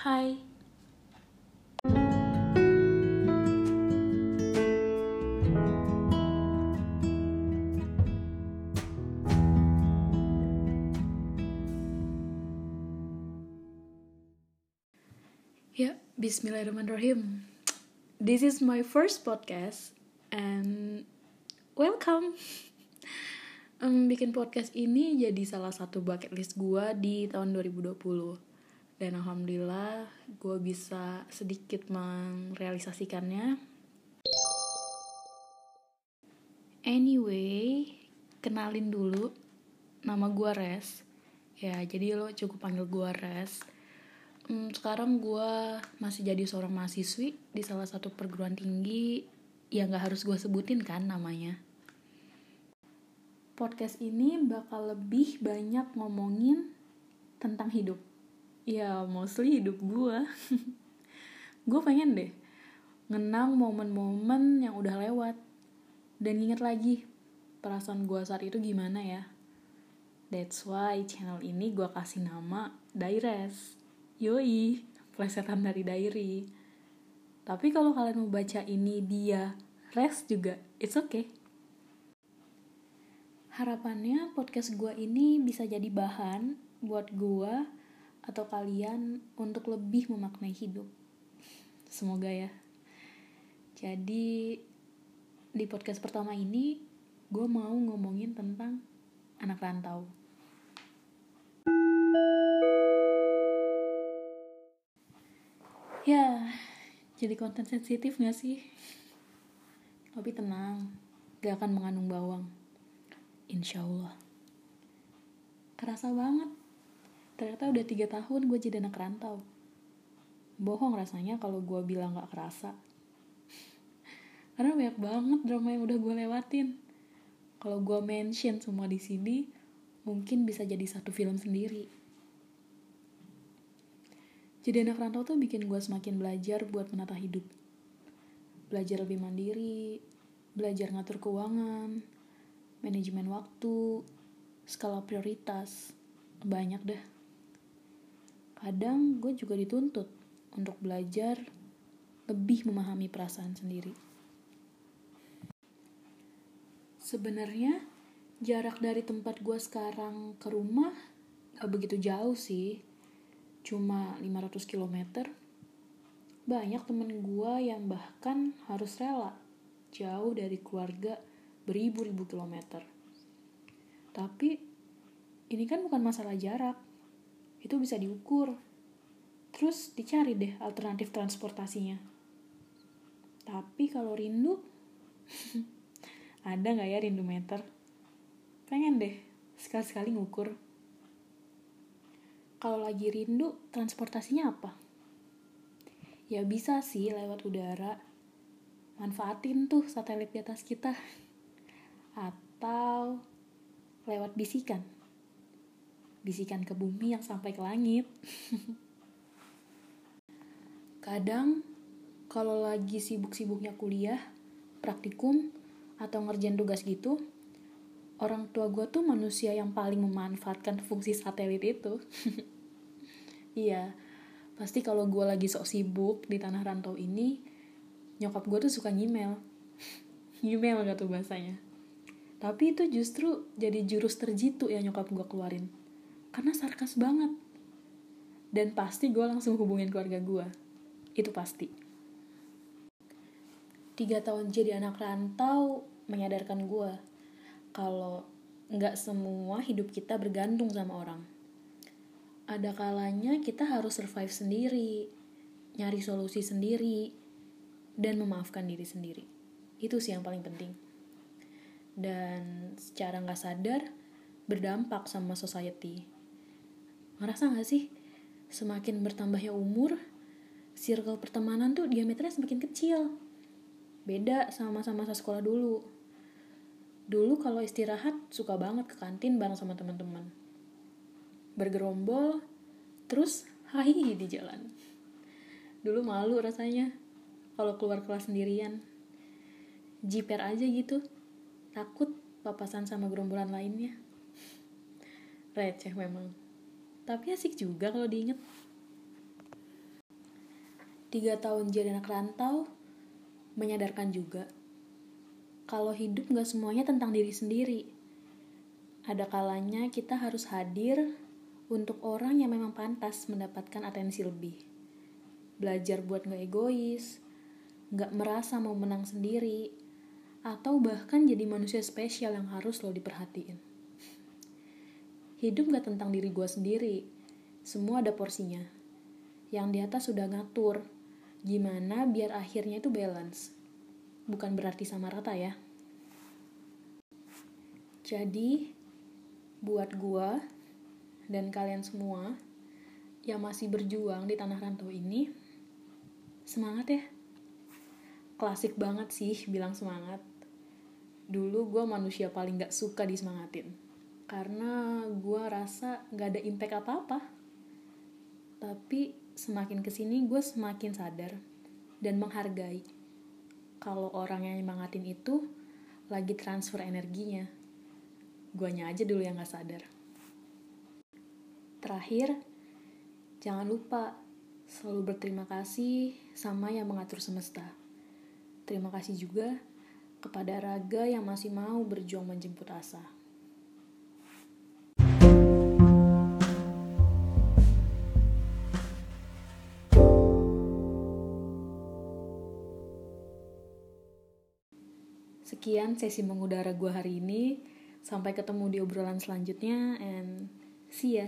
Hai. Ya, bismillahirrahmanirrahim. This is my first podcast and welcome. Bikin podcast ini jadi salah satu bucket list gue di tahun 2020 dan alhamdulillah gue bisa sedikit merealisasikannya. Anyway, kenalin dulu nama gue Res. Ya, jadi lo cukup panggil gue Res. Hmm, sekarang gue masih jadi seorang mahasiswi di salah satu perguruan tinggi yang gak harus gue sebutin kan namanya podcast ini bakal lebih banyak ngomongin tentang hidup. Ya, mostly hidup gue. gue pengen deh ngenang momen-momen yang udah lewat. Dan inget lagi perasaan gue saat itu gimana ya. That's why channel ini gue kasih nama Daires. Yoi, plesetan dari diary. Tapi kalau kalian mau baca ini dia rest juga, it's okay. Harapannya podcast gue ini bisa jadi bahan buat gue atau kalian untuk lebih memaknai hidup. Semoga ya. Jadi di podcast pertama ini gue mau ngomongin tentang anak rantau. Ya, jadi konten sensitif gak sih? Tapi tenang, gak akan mengandung bawang. Insya Allah. Kerasa banget. Ternyata udah tiga tahun gue jadi anak rantau. Bohong rasanya kalau gue bilang gak kerasa. Karena banyak banget drama yang udah gue lewatin. Kalau gue mention semua di sini, mungkin bisa jadi satu film sendiri. Jadi anak rantau tuh bikin gue semakin belajar buat menata hidup. Belajar lebih mandiri, belajar ngatur keuangan, manajemen waktu, skala prioritas, banyak deh. Kadang gue juga dituntut untuk belajar lebih memahami perasaan sendiri. Sebenarnya jarak dari tempat gue sekarang ke rumah gak begitu jauh sih cuma 500 km. Banyak temen gue yang bahkan harus rela jauh dari keluarga beribu-ribu kilometer. Tapi ini kan bukan masalah jarak. Itu bisa diukur. Terus dicari deh alternatif transportasinya. Tapi kalau rindu, ada nggak ya rindu meter? Pengen deh sekali-sekali ngukur kalau lagi rindu transportasinya apa? Ya bisa sih lewat udara. Manfaatin tuh satelit di atas kita. Atau lewat bisikan. Bisikan ke bumi yang sampai ke langit. Kadang kalau lagi sibuk-sibuknya kuliah, praktikum, atau ngerjain tugas gitu, orang tua gue tuh manusia yang paling memanfaatkan fungsi satelit itu. iya, pasti kalau gue lagi sok sibuk di tanah rantau ini, nyokap gue tuh suka nyimel. nyimel gak tuh bahasanya. Tapi itu justru jadi jurus terjitu ya nyokap gue keluarin. Karena sarkas banget. Dan pasti gue langsung hubungin keluarga gue. Itu pasti. Tiga tahun jadi anak rantau menyadarkan gue kalau nggak semua hidup kita bergantung sama orang. Ada kalanya kita harus survive sendiri, nyari solusi sendiri, dan memaafkan diri sendiri. Itu sih yang paling penting. Dan secara nggak sadar, berdampak sama society. Ngerasa nggak sih? Semakin bertambahnya umur, circle pertemanan tuh diameternya semakin kecil. Beda sama masa-masa sekolah dulu Dulu kalau istirahat suka banget ke kantin bareng sama teman-teman. Bergerombol, terus hai di jalan. Dulu malu rasanya kalau keluar kelas sendirian. Jiper aja gitu, takut papasan sama gerombolan lainnya. Receh memang. Tapi asik juga kalau diinget. tiga tahun jadi anak rantau menyadarkan juga kalau hidup gak semuanya tentang diri sendiri. Ada kalanya kita harus hadir untuk orang yang memang pantas mendapatkan atensi lebih. Belajar buat gak egois, gak merasa mau menang sendiri, atau bahkan jadi manusia spesial yang harus lo diperhatiin. Hidup gak tentang diri gue sendiri, semua ada porsinya. Yang di atas sudah ngatur, gimana biar akhirnya itu balance bukan berarti sama rata ya. Jadi, buat gua dan kalian semua yang masih berjuang di tanah rantau ini, semangat ya. Klasik banget sih bilang semangat. Dulu gue manusia paling gak suka disemangatin. Karena gue rasa gak ada impact apa-apa. Tapi semakin ke sini gue semakin sadar dan menghargai kalau orang yang nyemangatin itu lagi transfer energinya. Guanya aja dulu yang gak sadar. Terakhir, jangan lupa selalu berterima kasih sama yang mengatur semesta. Terima kasih juga kepada raga yang masih mau berjuang menjemput asa. Sekian sesi mengudara gue hari ini. Sampai ketemu di obrolan selanjutnya and see ya.